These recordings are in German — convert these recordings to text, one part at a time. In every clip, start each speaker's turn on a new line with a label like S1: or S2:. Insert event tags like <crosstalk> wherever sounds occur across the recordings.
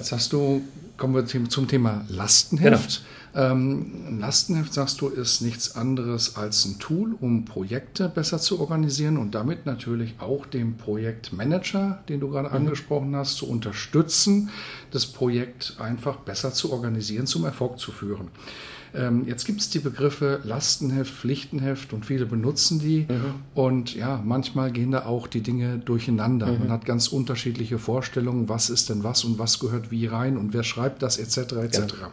S1: Jetzt hast du, kommen wir zum Thema Lastenheft. Genau. Ähm, Lastenheft, sagst du, ist nichts anderes als ein Tool, um Projekte besser zu organisieren und damit natürlich auch den Projektmanager, den du gerade mhm. angesprochen hast, zu unterstützen, das Projekt einfach besser zu organisieren, zum Erfolg zu führen. Ähm, jetzt gibt es die Begriffe Lastenheft, Pflichtenheft und viele benutzen die. Mhm. Und ja, manchmal gehen da auch die Dinge durcheinander. Mhm. Man hat ganz unterschiedliche Vorstellungen, was ist denn was und was gehört wie rein und wer schreibt das etc. etc. Ja.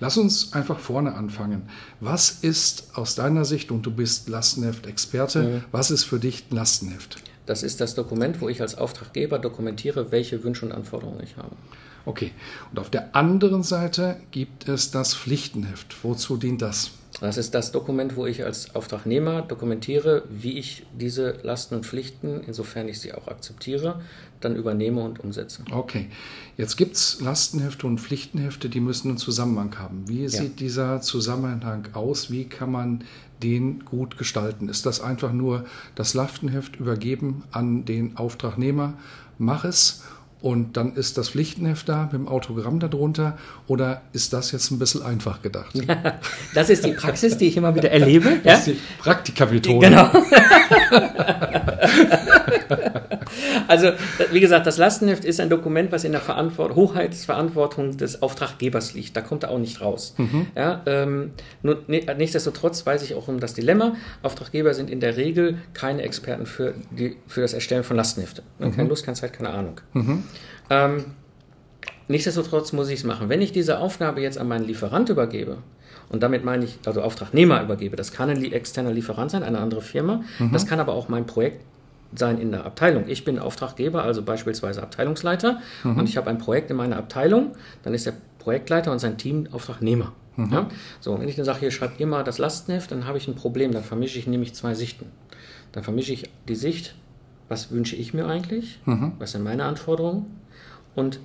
S1: Lass uns einfach vorne anfangen. Was ist aus deiner Sicht, und du bist Lastenheft-Experte, mhm. was ist für dich ein Lastenheft?
S2: Das ist das Dokument, wo ich als Auftraggeber dokumentiere, welche Wünsche und Anforderungen ich habe.
S1: Okay. Und auf der anderen Seite gibt es das Pflichtenheft. Wozu dient das?
S2: Das ist das Dokument, wo ich als Auftragnehmer dokumentiere, wie ich diese Lasten und Pflichten, insofern ich sie auch akzeptiere, dann übernehme und umsetze.
S1: Okay. Jetzt gibt es Lastenhefte und Pflichtenhefte, die müssen einen Zusammenhang haben. Wie ja. sieht dieser Zusammenhang aus? Wie kann man den gut gestalten? Ist das einfach nur das Lastenheft übergeben an den Auftragnehmer? Mach es und dann ist das Pflichtenheft da mit dem Autogramm darunter oder ist das jetzt ein bisschen einfach gedacht? <laughs>
S2: das ist die Praxis, die ich immer wieder erlebe.
S1: Das ja? ist die Praktikamethode.
S2: Genau. <laughs> <laughs> also, wie gesagt, das Lastenheft ist ein Dokument, was in der Verantwort Hoheitsverantwortung des Auftraggebers liegt. Da kommt er auch nicht raus. Mhm. Ja, ähm, nur, nichtsdestotrotz weiß ich auch um das Dilemma. Auftraggeber sind in der Regel keine Experten für, die, für das Erstellen von Lastenhefte. Mhm. Keine Lust, keine Zeit, keine Ahnung. Mhm. Ähm, nichtsdestotrotz muss ich es machen. Wenn ich diese Aufgabe jetzt an meinen Lieferant übergebe, und damit meine ich, also Auftragnehmer übergebe, das kann ein externer Lieferant sein, eine andere Firma, mhm. das kann aber auch mein Projekt sein in der Abteilung. Ich bin Auftraggeber, also beispielsweise Abteilungsleiter, mhm. und ich habe ein Projekt in meiner Abteilung, dann ist der Projektleiter und sein Team Auftragnehmer. Mhm. Ja? So, wenn ich dann sage, hier schreibt ihr mal das Lastenheft, dann habe ich ein Problem, dann vermische ich nämlich zwei Sichten. Dann vermische ich die Sicht, was wünsche ich mir eigentlich, mhm. was sind meine Anforderungen, und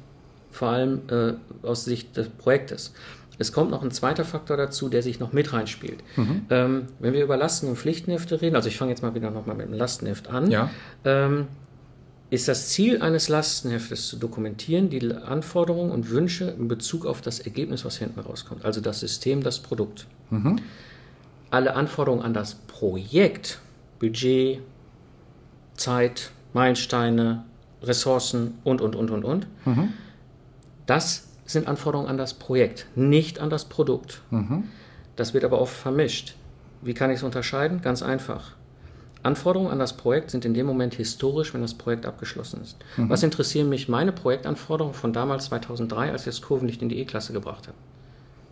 S2: vor allem äh, aus Sicht des Projektes. Es kommt noch ein zweiter Faktor dazu, der sich noch mit reinspielt. Mhm. Ähm, wenn wir über Lasten- und Pflichtenhefte reden, also ich fange jetzt mal wieder nochmal mit dem Lastenheft an, ja. ähm, ist das Ziel eines Lastenheftes zu dokumentieren, die Anforderungen und Wünsche in Bezug auf das Ergebnis, was hinten rauskommt, also das System, das Produkt. Mhm. Alle Anforderungen an das Projekt, Budget, Zeit, Meilensteine, Ressourcen und, und, und, und, und. Mhm. Das sind Anforderungen an das Projekt, nicht an das Produkt. Mhm. Das wird aber oft vermischt. Wie kann ich es unterscheiden? Ganz einfach. Anforderungen an das Projekt sind in dem Moment historisch, wenn das Projekt abgeschlossen ist. Mhm. Was interessieren mich meine Projektanforderungen von damals 2003, als ich das Kurvenlicht in die E-Klasse gebracht habe?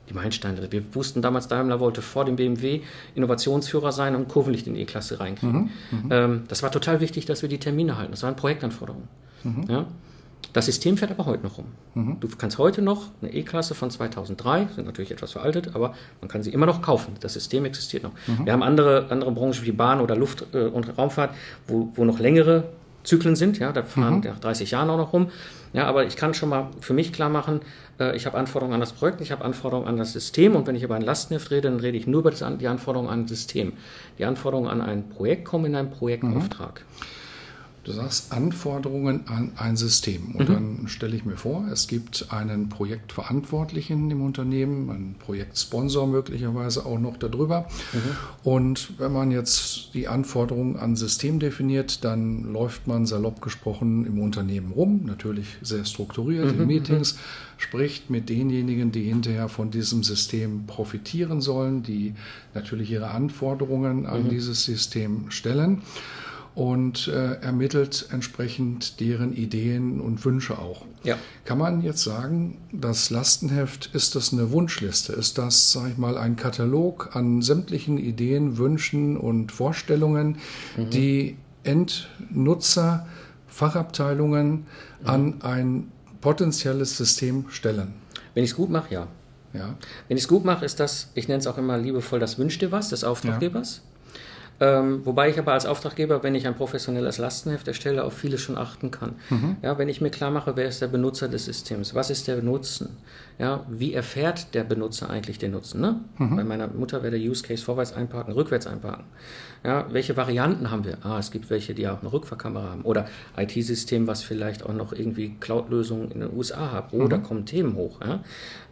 S2: die Meilensteine. Wir wussten damals, Daimler wollte vor dem BMW Innovationsführer sein und Kurvenlicht in die E-Klasse reinkriegen. Mhm, mhm, ähm, das war total wichtig, dass wir die Termine halten. Das waren Projektanforderungen. Mhm. Ja? Das System fährt aber heute noch rum. Mhm. Du kannst heute noch eine E-Klasse von 2003, sind natürlich etwas veraltet, aber man kann sie immer noch kaufen. Das System existiert noch. Mhm. Wir haben andere, andere Branchen wie Bahn oder Luft- äh, und Raumfahrt, wo, wo noch längere Zyklen sind. Ja, da fahren mhm. nach 30 Jahren auch noch rum. Ja, aber ich kann schon mal für mich klar machen, äh, ich habe Anforderungen an das Projekt, ich habe Anforderungen an das System und wenn ich über ein Lastenheft rede, dann rede ich nur über das, die Anforderungen an das System. Die Anforderungen an ein Projekt kommen in einen Projektauftrag. Mhm.
S1: Du sagst Anforderungen an ein System. Und mhm. dann stelle ich mir vor, es gibt einen Projektverantwortlichen im Unternehmen, einen Projektsponsor möglicherweise auch noch darüber. Mhm. Und wenn man jetzt die Anforderungen an System definiert, dann läuft man salopp gesprochen im Unternehmen rum, natürlich sehr strukturiert mhm. in Meetings, spricht mit denjenigen, die hinterher von diesem System profitieren sollen, die natürlich ihre Anforderungen an mhm. dieses System stellen und äh, ermittelt entsprechend deren Ideen und Wünsche auch. Ja. Kann man jetzt sagen, das Lastenheft, ist das eine Wunschliste? Ist das, sage ich mal, ein Katalog an sämtlichen Ideen, Wünschen und Vorstellungen, mhm. die Endnutzer, Fachabteilungen mhm. an ein potenzielles System stellen?
S2: Wenn ich es gut mache, ja. ja. Wenn ich es gut mache, ist das, ich nenne es auch immer liebevoll das Wünsch dir was des Auftraggebers. Ja. Ähm, wobei ich aber als Auftraggeber, wenn ich ein professionelles Lastenheft erstelle, auf vieles schon achten kann. Mhm. Ja, wenn ich mir klar mache, wer ist der Benutzer des Systems, was ist der Nutzen, ja, wie erfährt der Benutzer eigentlich den Nutzen? Ne? Mhm. Bei meiner Mutter wäre der Use Case vorwärts einparken, rückwärts einparken. Ja, welche Varianten haben wir? Ah, es gibt welche, die auch eine Rückfahrkamera haben oder IT-System, was vielleicht auch noch irgendwie Cloud-Lösungen in den USA hat. Oder mhm. kommen Themen hoch. Ja?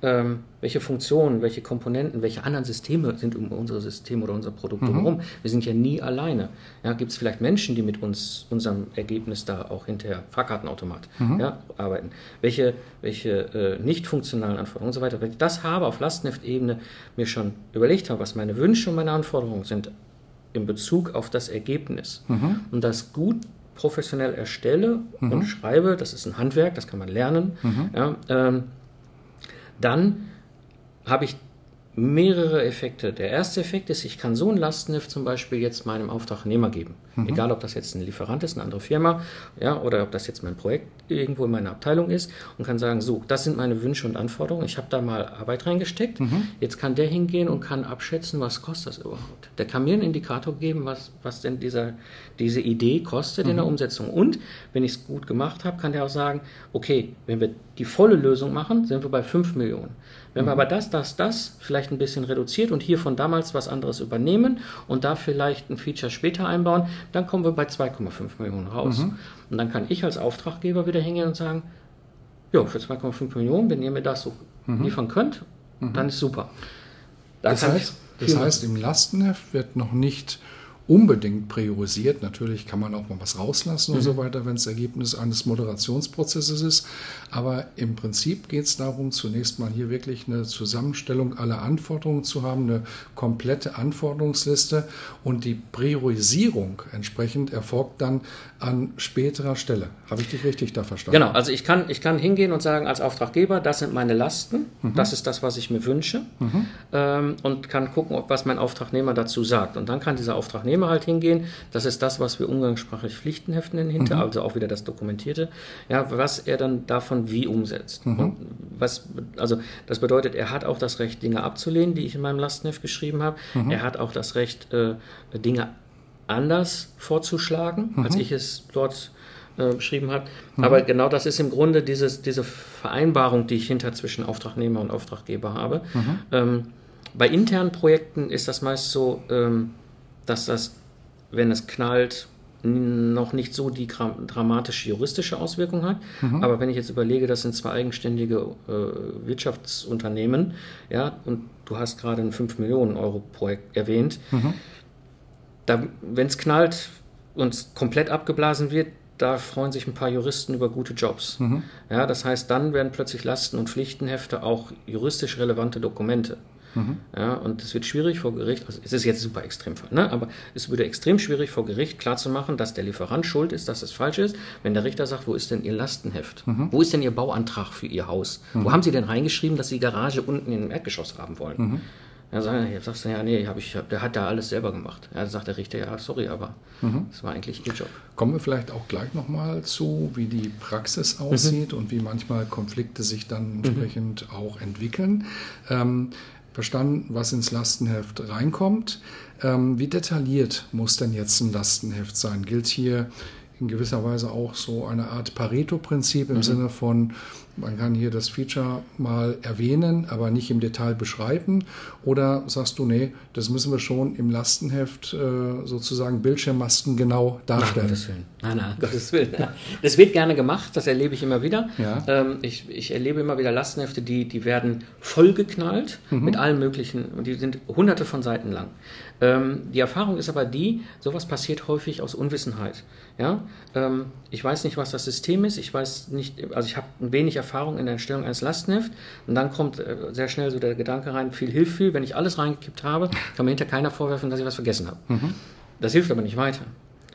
S2: Ähm, welche Funktionen, welche Komponenten, welche anderen Systeme sind um unsere Systeme oder unser Produkt mhm. herum? Wir sind ja nie alleine. Ja, gibt es vielleicht Menschen, die mit uns, unserem Ergebnis da auch hinterher, Fahrkartenautomat, mhm. ja, arbeiten? Welche, welche äh, nicht funktionalen Anforderungen und so weiter. Wenn ich das habe, auf Lastenheft-Ebene mir schon überlegt habe, was meine Wünsche und meine Anforderungen sind, in Bezug auf das Ergebnis mhm. und das gut professionell erstelle mhm. und schreibe, das ist ein Handwerk, das kann man lernen, mhm. ja, ähm, dann habe ich mehrere Effekte. Der erste Effekt ist, ich kann so ein Lastenheft zum Beispiel jetzt meinem Auftragnehmer geben. Mhm. Egal, ob das jetzt ein Lieferant ist, eine andere Firma, ja, oder ob das jetzt mein Projekt irgendwo in meiner Abteilung ist und kann sagen, so, das sind meine Wünsche und Anforderungen. Ich habe da mal Arbeit reingesteckt. Mhm. Jetzt kann der hingehen und kann abschätzen, was kostet das überhaupt. Der kann mir einen Indikator geben, was, was denn dieser, diese Idee kostet mhm. in der. Umsetzung. Und wenn ich es gut gemacht habe, kann der auch sagen, okay, wenn wir die volle Lösung machen, sind wir bei 5 Millionen. Wenn wir mhm. aber das, das, das vielleicht ein bisschen reduziert und hier von damals was anderes übernehmen und da vielleicht ein Feature später einbauen, dann kommen wir bei 2,5 Millionen raus. Mhm. Und dann kann ich als Auftraggeber wieder hingehen und sagen, ja, für 2,5 Millionen, wenn ihr mir das so mhm. liefern könnt, mhm. dann ist super.
S1: Da das heißt, das heißt, im Lastenheft wird noch nicht unbedingt priorisiert. Natürlich kann man auch mal was rauslassen mhm. und so weiter, wenn es Ergebnis eines Moderationsprozesses ist. Aber im Prinzip geht es darum, zunächst mal hier wirklich eine Zusammenstellung aller Anforderungen zu haben, eine komplette Anforderungsliste und die Priorisierung entsprechend erfolgt dann an späterer Stelle. Habe ich dich richtig da verstanden?
S2: Genau, also ich kann, ich kann hingehen und sagen als Auftraggeber, das sind meine Lasten, mhm. das ist das, was ich mir wünsche mhm. ähm, und kann gucken, ob, was mein Auftragnehmer dazu sagt. Und dann kann dieser Auftragnehmer Unternehmer halt hingehen. Das ist das, was wir umgangssprachlich Pflichtenheften nennen hinter, mhm. also auch wieder das Dokumentierte. Ja, was er dann davon wie umsetzt. Mhm. Und was, also das bedeutet, er hat auch das Recht, Dinge abzulehnen, die ich in meinem Lastenheft geschrieben habe. Mhm. Er hat auch das Recht, äh, Dinge anders vorzuschlagen, als mhm. ich es dort äh, beschrieben habe. Mhm. Aber genau das ist im Grunde dieses, diese Vereinbarung, die ich hinter zwischen Auftragnehmer und Auftraggeber habe. Mhm. Ähm, bei internen Projekten ist das meist so, ähm, dass das, wenn es knallt, noch nicht so die dramatische juristische Auswirkung hat. Mhm. Aber wenn ich jetzt überlege, das sind zwei eigenständige äh, Wirtschaftsunternehmen, ja, und du hast gerade ein 5 Millionen Euro Projekt erwähnt, mhm. wenn es knallt und komplett abgeblasen wird, da freuen sich ein paar Juristen über gute Jobs. Mhm. Ja, das heißt, dann werden plötzlich Lasten- und Pflichtenhefte auch juristisch relevante Dokumente. Mhm. Ja, und es wird schwierig vor Gericht, also es ist jetzt super Extremfall, ne? aber es würde extrem schwierig vor Gericht klarzumachen, dass der Lieferant schuld ist, dass es falsch ist, wenn der Richter sagt, wo ist denn Ihr Lastenheft? Mhm. Wo ist denn Ihr Bauantrag für Ihr Haus? Mhm. Wo haben Sie denn reingeschrieben, dass Sie Garage unten im Erdgeschoss haben wollen? Mhm. Ja, sagst du, ja, nee, hab ich, der hat da alles selber gemacht. Ja, sagt der Richter, ja, sorry, aber mhm. das war eigentlich ihr Job.
S1: Kommen wir vielleicht auch gleich nochmal zu, wie die Praxis mhm. aussieht mhm. und wie manchmal Konflikte sich dann mhm. entsprechend mhm. auch entwickeln. Ähm, verstanden, was ins Lastenheft reinkommt. Ähm, wie detailliert muss denn jetzt ein Lastenheft sein? Gilt hier in gewisser Weise auch so eine Art Pareto-Prinzip im mhm. Sinne von, man kann hier das Feature mal erwähnen, aber nicht im Detail beschreiben? Oder sagst du, nee, das müssen wir schon im Lastenheft äh, sozusagen Bildschirmmasken genau darstellen? Nein,
S2: Gottes Willen. Nein, nein, <laughs> Gottes Willen. Das wird gerne gemacht, das erlebe ich immer wieder. Ja. Ähm, ich, ich, erlebe immer wieder Lastenhefte, die, die werden vollgeknallt mhm. mit allen möglichen, und die sind hunderte von Seiten lang. Ähm, die Erfahrung ist aber die, sowas passiert häufig aus Unwissenheit. Ja? Ähm, ich weiß nicht, was das System ist, ich weiß nicht, also ich habe ein wenig Erfahrung in der Erstellung eines Lastenhefts und dann kommt äh, sehr schnell so der Gedanke rein, viel hilft viel. Wenn ich alles reingekippt habe, kann mir hinter keiner vorwerfen, dass ich was vergessen habe. Mhm. Das hilft aber nicht weiter.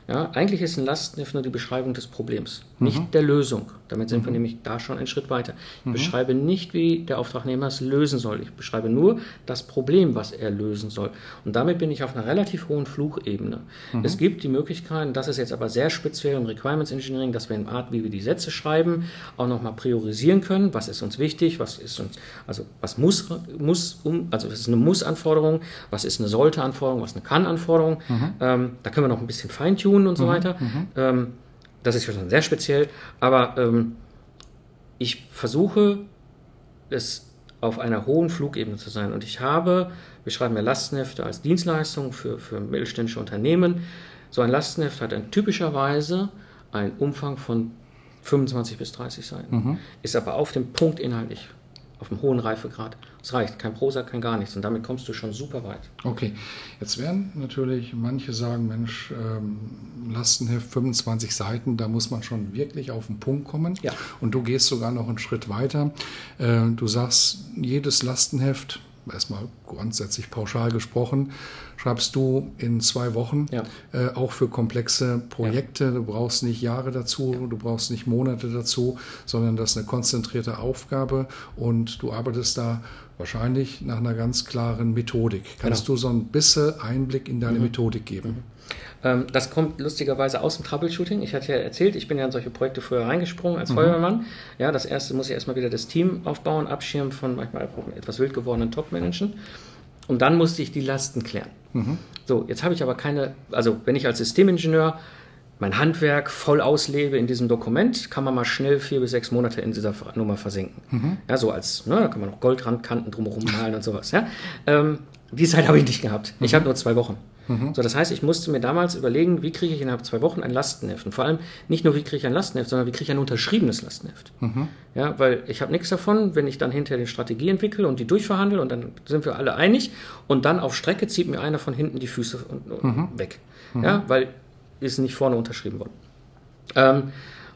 S2: Ja, eigentlich ist ein Lastenheft nur die Beschreibung des Problems, nicht mhm. der Lösung. Damit sind mhm. wir nämlich da schon einen Schritt weiter. Ich mhm. beschreibe nicht, wie der Auftragnehmer es lösen soll. Ich beschreibe nur das Problem, was er lösen soll. Und damit bin ich auf einer relativ hohen Flugebene. Mhm. Es gibt die Möglichkeit, das ist jetzt aber sehr speziell im Requirements Engineering, dass wir in Art, wie wir die Sätze schreiben, auch nochmal priorisieren können. Was ist uns wichtig? Was ist uns, also was muss, muss um, also was ist eine Muss-Anforderung? Was ist eine Sollte-Anforderung? Was ist eine Kann-Anforderung? Mhm. Ähm, da können wir noch ein bisschen feintunen und so mhm. weiter. Ähm, das ist schon sehr speziell, aber ähm, ich versuche es auf einer hohen Flugebene zu sein. Und ich habe, wir schreiben ja Lastenhefte als Dienstleistung für, für mittelständische Unternehmen. So ein Lastenheft hat dann typischerweise einen Umfang von 25 bis 30 Seiten, mhm. ist aber auf dem Punkt inhaltlich auf einem hohen Reifegrad. Es reicht, kein Prosa, kein gar nichts. Und damit kommst du schon super weit.
S1: Okay, jetzt werden natürlich manche sagen, Mensch, ähm, Lastenheft 25 Seiten, da muss man schon wirklich auf den Punkt kommen. Ja. Und du gehst sogar noch einen Schritt weiter. Äh, du sagst, jedes Lastenheft erstmal grundsätzlich pauschal gesprochen, schreibst du in zwei Wochen, ja. äh, auch für komplexe Projekte. Ja. Du brauchst nicht Jahre dazu, ja. du brauchst nicht Monate dazu, sondern das ist eine konzentrierte Aufgabe und du arbeitest da wahrscheinlich nach einer ganz klaren Methodik. Kannst genau. du so ein bisschen Einblick in deine mhm. Methodik geben? Mhm.
S2: Ähm, das kommt lustigerweise aus dem Troubleshooting. Ich hatte ja erzählt, ich bin ja in solche Projekte früher reingesprungen als mhm. Feuerwehrmann. Ja, das erste muss ich erstmal wieder das Team aufbauen, abschirmen von manchmal etwas wild gewordenen Top-Managern. Und dann musste ich die Lasten klären. Mhm. So, jetzt habe ich aber keine, also wenn ich als Systemingenieur mein Handwerk voll auslebe in diesem Dokument, kann man mal schnell vier bis sechs Monate in dieser Nummer versinken. Mhm. Ja, so als, ne, da kann man noch Goldrandkanten drumherum malen und sowas. Ja? Ähm, die Zeit <laughs> habe ich nicht gehabt. Ich mhm. habe nur zwei Wochen. Mhm. So, das heißt, ich musste mir damals überlegen, wie kriege ich innerhalb zwei Wochen ein Lastenheft. Und vor allem nicht nur, wie kriege ich ein Lastenheft, sondern wie kriege ich ein unterschriebenes Lastenheft. Mhm. Ja, weil ich habe nichts davon, wenn ich dann hinterher die Strategie entwickle und die durchverhandle und dann sind wir alle einig und dann auf Strecke zieht mir einer von hinten die Füße mhm. weg. Mhm. Ja, weil ist nicht vorne unterschrieben worden. Ähm,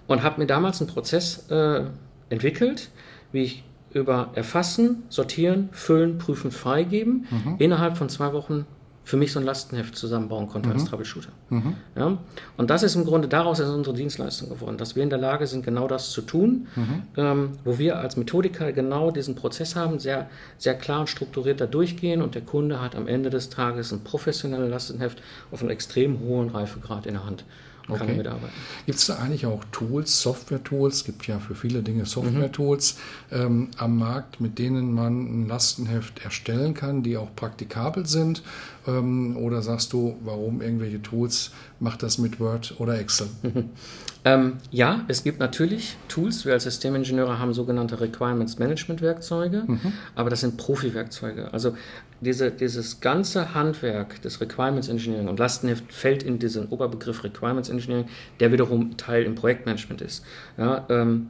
S2: und habe mir damals einen Prozess äh, entwickelt, wie ich über Erfassen, Sortieren, Füllen, Prüfen, Freigeben mhm. innerhalb von zwei Wochen für mich so ein Lastenheft zusammenbauen konnte mhm. als Troubleshooter. Mhm. Ja? Und das ist im Grunde daraus ist unsere Dienstleistung geworden, dass wir in der Lage sind, genau das zu tun, mhm. ähm, wo wir als Methodiker genau diesen Prozess haben, sehr, sehr klar und strukturiert da durchgehen und der Kunde hat am Ende des Tages ein professionelles Lastenheft auf einem extrem hohen Reifegrad in der Hand und okay. kann mitarbeiten.
S1: Gibt es da eigentlich auch Tools, Software-Tools? Es gibt ja für viele Dinge Software-Tools mhm. ähm, am Markt, mit denen man ein Lastenheft erstellen kann, die auch praktikabel sind. Ähm, oder sagst du, warum irgendwelche Tools? Macht das mit Word oder Excel?
S2: Mhm. <laughs> Ähm, ja, es gibt natürlich Tools. Wir als Systemingenieure haben sogenannte Requirements Management Werkzeuge, mhm. aber das sind Profi-Werkzeuge. Also diese, dieses ganze Handwerk des Requirements Engineering und Lastenheft fällt in diesen Oberbegriff Requirements Engineering, der wiederum Teil im Projektmanagement ist. Ja, ähm,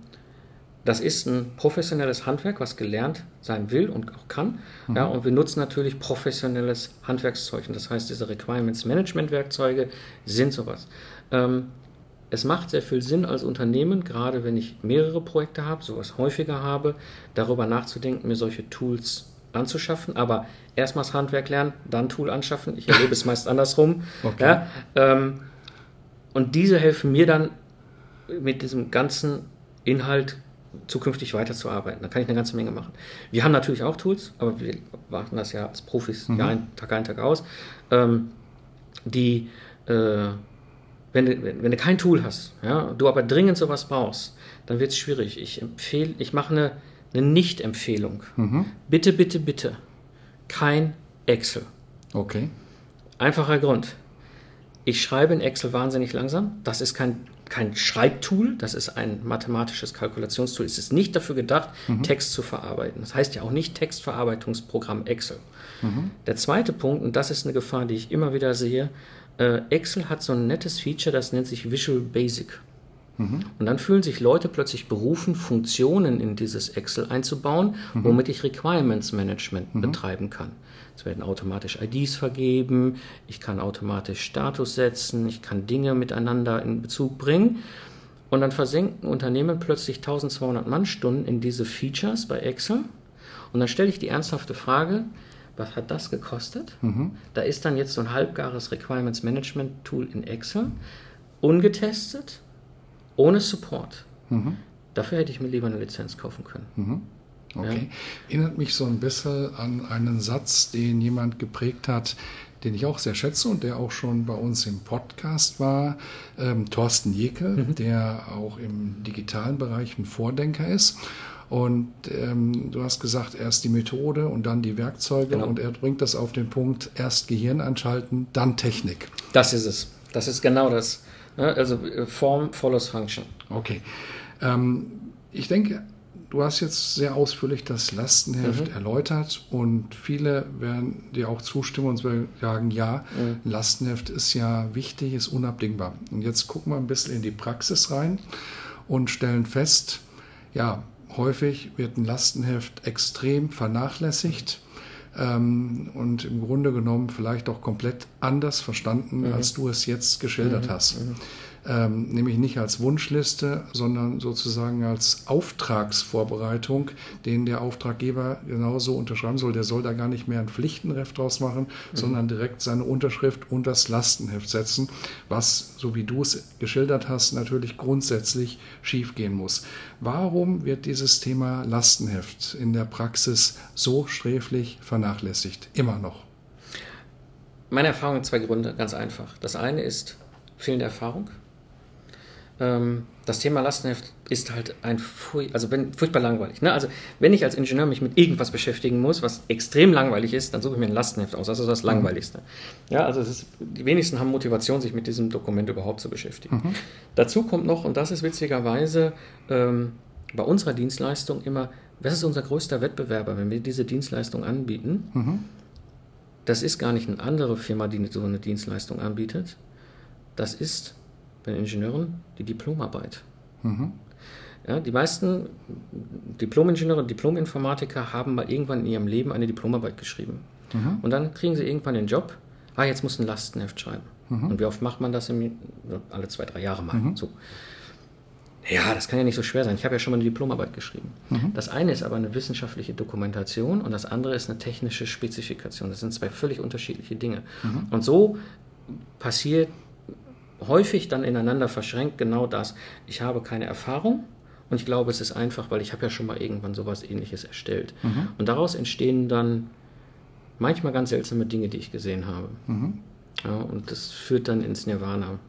S2: das ist ein professionelles Handwerk, was gelernt sein will und auch kann. Mhm. Ja, und wir nutzen natürlich professionelles Handwerkszeug. Und das heißt, diese Requirements Management Werkzeuge sind sowas. Ähm, es macht sehr viel Sinn als Unternehmen, gerade wenn ich mehrere Projekte habe, sowas häufiger habe, darüber nachzudenken, mir solche Tools anzuschaffen. Aber erstmal das Handwerk lernen, dann Tool anschaffen. Ich erlebe es <laughs> meist andersrum. Okay. Ja, ähm, und diese helfen mir dann mit diesem ganzen Inhalt zukünftig weiterzuarbeiten. Da kann ich eine ganze Menge machen. Wir haben natürlich auch Tools, aber wir machen das ja als Profis mhm. Ein, Tag ein, Tag aus, ähm, die äh, wenn du, wenn, wenn du kein Tool hast, ja, du aber dringend sowas brauchst, dann wird es schwierig. Ich empfehle, ich mache eine, eine Nicht-Empfehlung. Mhm. Bitte, bitte, bitte. Kein Excel.
S1: Okay.
S2: Einfacher Grund. Ich schreibe in Excel wahnsinnig langsam. Das ist kein, kein Schreibtool, das ist ein mathematisches Kalkulationstool. Es ist nicht dafür gedacht, mhm. Text zu verarbeiten. Das heißt ja auch nicht Textverarbeitungsprogramm Excel. Mhm. Der zweite Punkt, und das ist eine Gefahr, die ich immer wieder sehe, äh, Excel hat so ein nettes Feature, das nennt sich Visual Basic. Mhm. Und dann fühlen sich Leute plötzlich berufen, Funktionen in dieses Excel einzubauen, mhm. womit ich Requirements Management mhm. betreiben kann. Es werden automatisch IDs vergeben, ich kann automatisch Status setzen, ich kann Dinge miteinander in Bezug bringen. Und dann versenken Unternehmen plötzlich 1200 Mannstunden in diese Features bei Excel. Und dann stelle ich die ernsthafte Frage, was hat das gekostet? Mhm. Da ist dann jetzt so ein halbgares Requirements Management Tool in Excel, ungetestet, ohne Support. Mhm. Dafür hätte ich mir lieber eine Lizenz kaufen können.
S1: Mhm. Okay. Ja. Erinnert mich so ein bisschen an einen Satz, den jemand geprägt hat, den ich auch sehr schätze und der auch schon bei uns im Podcast war, ähm, Thorsten Jekel, mhm. der auch im digitalen Bereich ein Vordenker ist. Und ähm, du hast gesagt, erst die Methode und dann die Werkzeuge. Genau. Und er bringt das auf den Punkt, erst Gehirn anschalten, dann Technik.
S2: Das ist es. Das ist genau das. Also äh, Form follows Function.
S1: Okay. Ähm, ich denke, Du hast jetzt sehr ausführlich das Lastenheft mhm. erläutert und viele werden dir auch zustimmen und sagen, ja, mhm. Lastenheft ist ja wichtig, ist unabdingbar. Und jetzt gucken wir ein bisschen in die Praxis rein und stellen fest, ja, häufig wird ein Lastenheft extrem vernachlässigt ähm, und im Grunde genommen vielleicht auch komplett anders verstanden, mhm. als du es jetzt geschildert mhm. hast. Ähm, nämlich nicht als Wunschliste, sondern sozusagen als Auftragsvorbereitung, den der Auftraggeber genauso unterschreiben soll. Der soll da gar nicht mehr ein Pflichtenheft draus machen, mhm. sondern direkt seine Unterschrift und das Lastenheft setzen, was, so wie du es geschildert hast, natürlich grundsätzlich schiefgehen muss. Warum wird dieses Thema Lastenheft in der Praxis so sträflich vernachlässigt? Immer noch.
S2: Meine Erfahrung zwei Gründe, ganz einfach. Das eine ist fehlende Erfahrung. Ähm, das Thema Lastenheft ist halt ein also wenn, furchtbar langweilig. Ne? Also wenn ich als Ingenieur mich mit irgendwas beschäftigen muss, was extrem langweilig ist, dann suche ich mir ein Lastenheft aus. Das ist das mhm. Langweiligste. Ja, also ist, die wenigsten haben Motivation, sich mit diesem Dokument überhaupt zu beschäftigen. Mhm. Dazu kommt noch, und das ist witzigerweise ähm, bei unserer Dienstleistung immer, was ist unser größter Wettbewerber, wenn wir diese Dienstleistung anbieten? Mhm. Das ist gar nicht eine andere Firma, die so eine Dienstleistung anbietet. Das ist bei den Ingenieuren die Diplomarbeit. Mhm. Ja, die meisten Diplomingenieure und Diplominformatiker haben mal irgendwann in ihrem Leben eine Diplomarbeit geschrieben. Mhm. Und dann kriegen sie irgendwann den Job, ah, jetzt muss ein Lastenheft schreiben. Mhm. Und wie oft macht man das? Im, alle zwei, drei Jahre mal. Mhm. So. Ja, das kann ja nicht so schwer sein. Ich habe ja schon mal eine Diplomarbeit geschrieben. Mhm. Das eine ist aber eine wissenschaftliche Dokumentation und das andere ist eine technische Spezifikation. Das sind zwei völlig unterschiedliche Dinge. Mhm. Und so passiert häufig dann ineinander verschränkt genau das. Ich habe keine Erfahrung und ich glaube, es ist einfach, weil ich habe ja schon mal irgendwann sowas ähnliches erstellt. Mhm. Und daraus entstehen dann manchmal ganz seltsame Dinge, die ich gesehen habe. Mhm. Ja, und das führt dann ins Nirvana.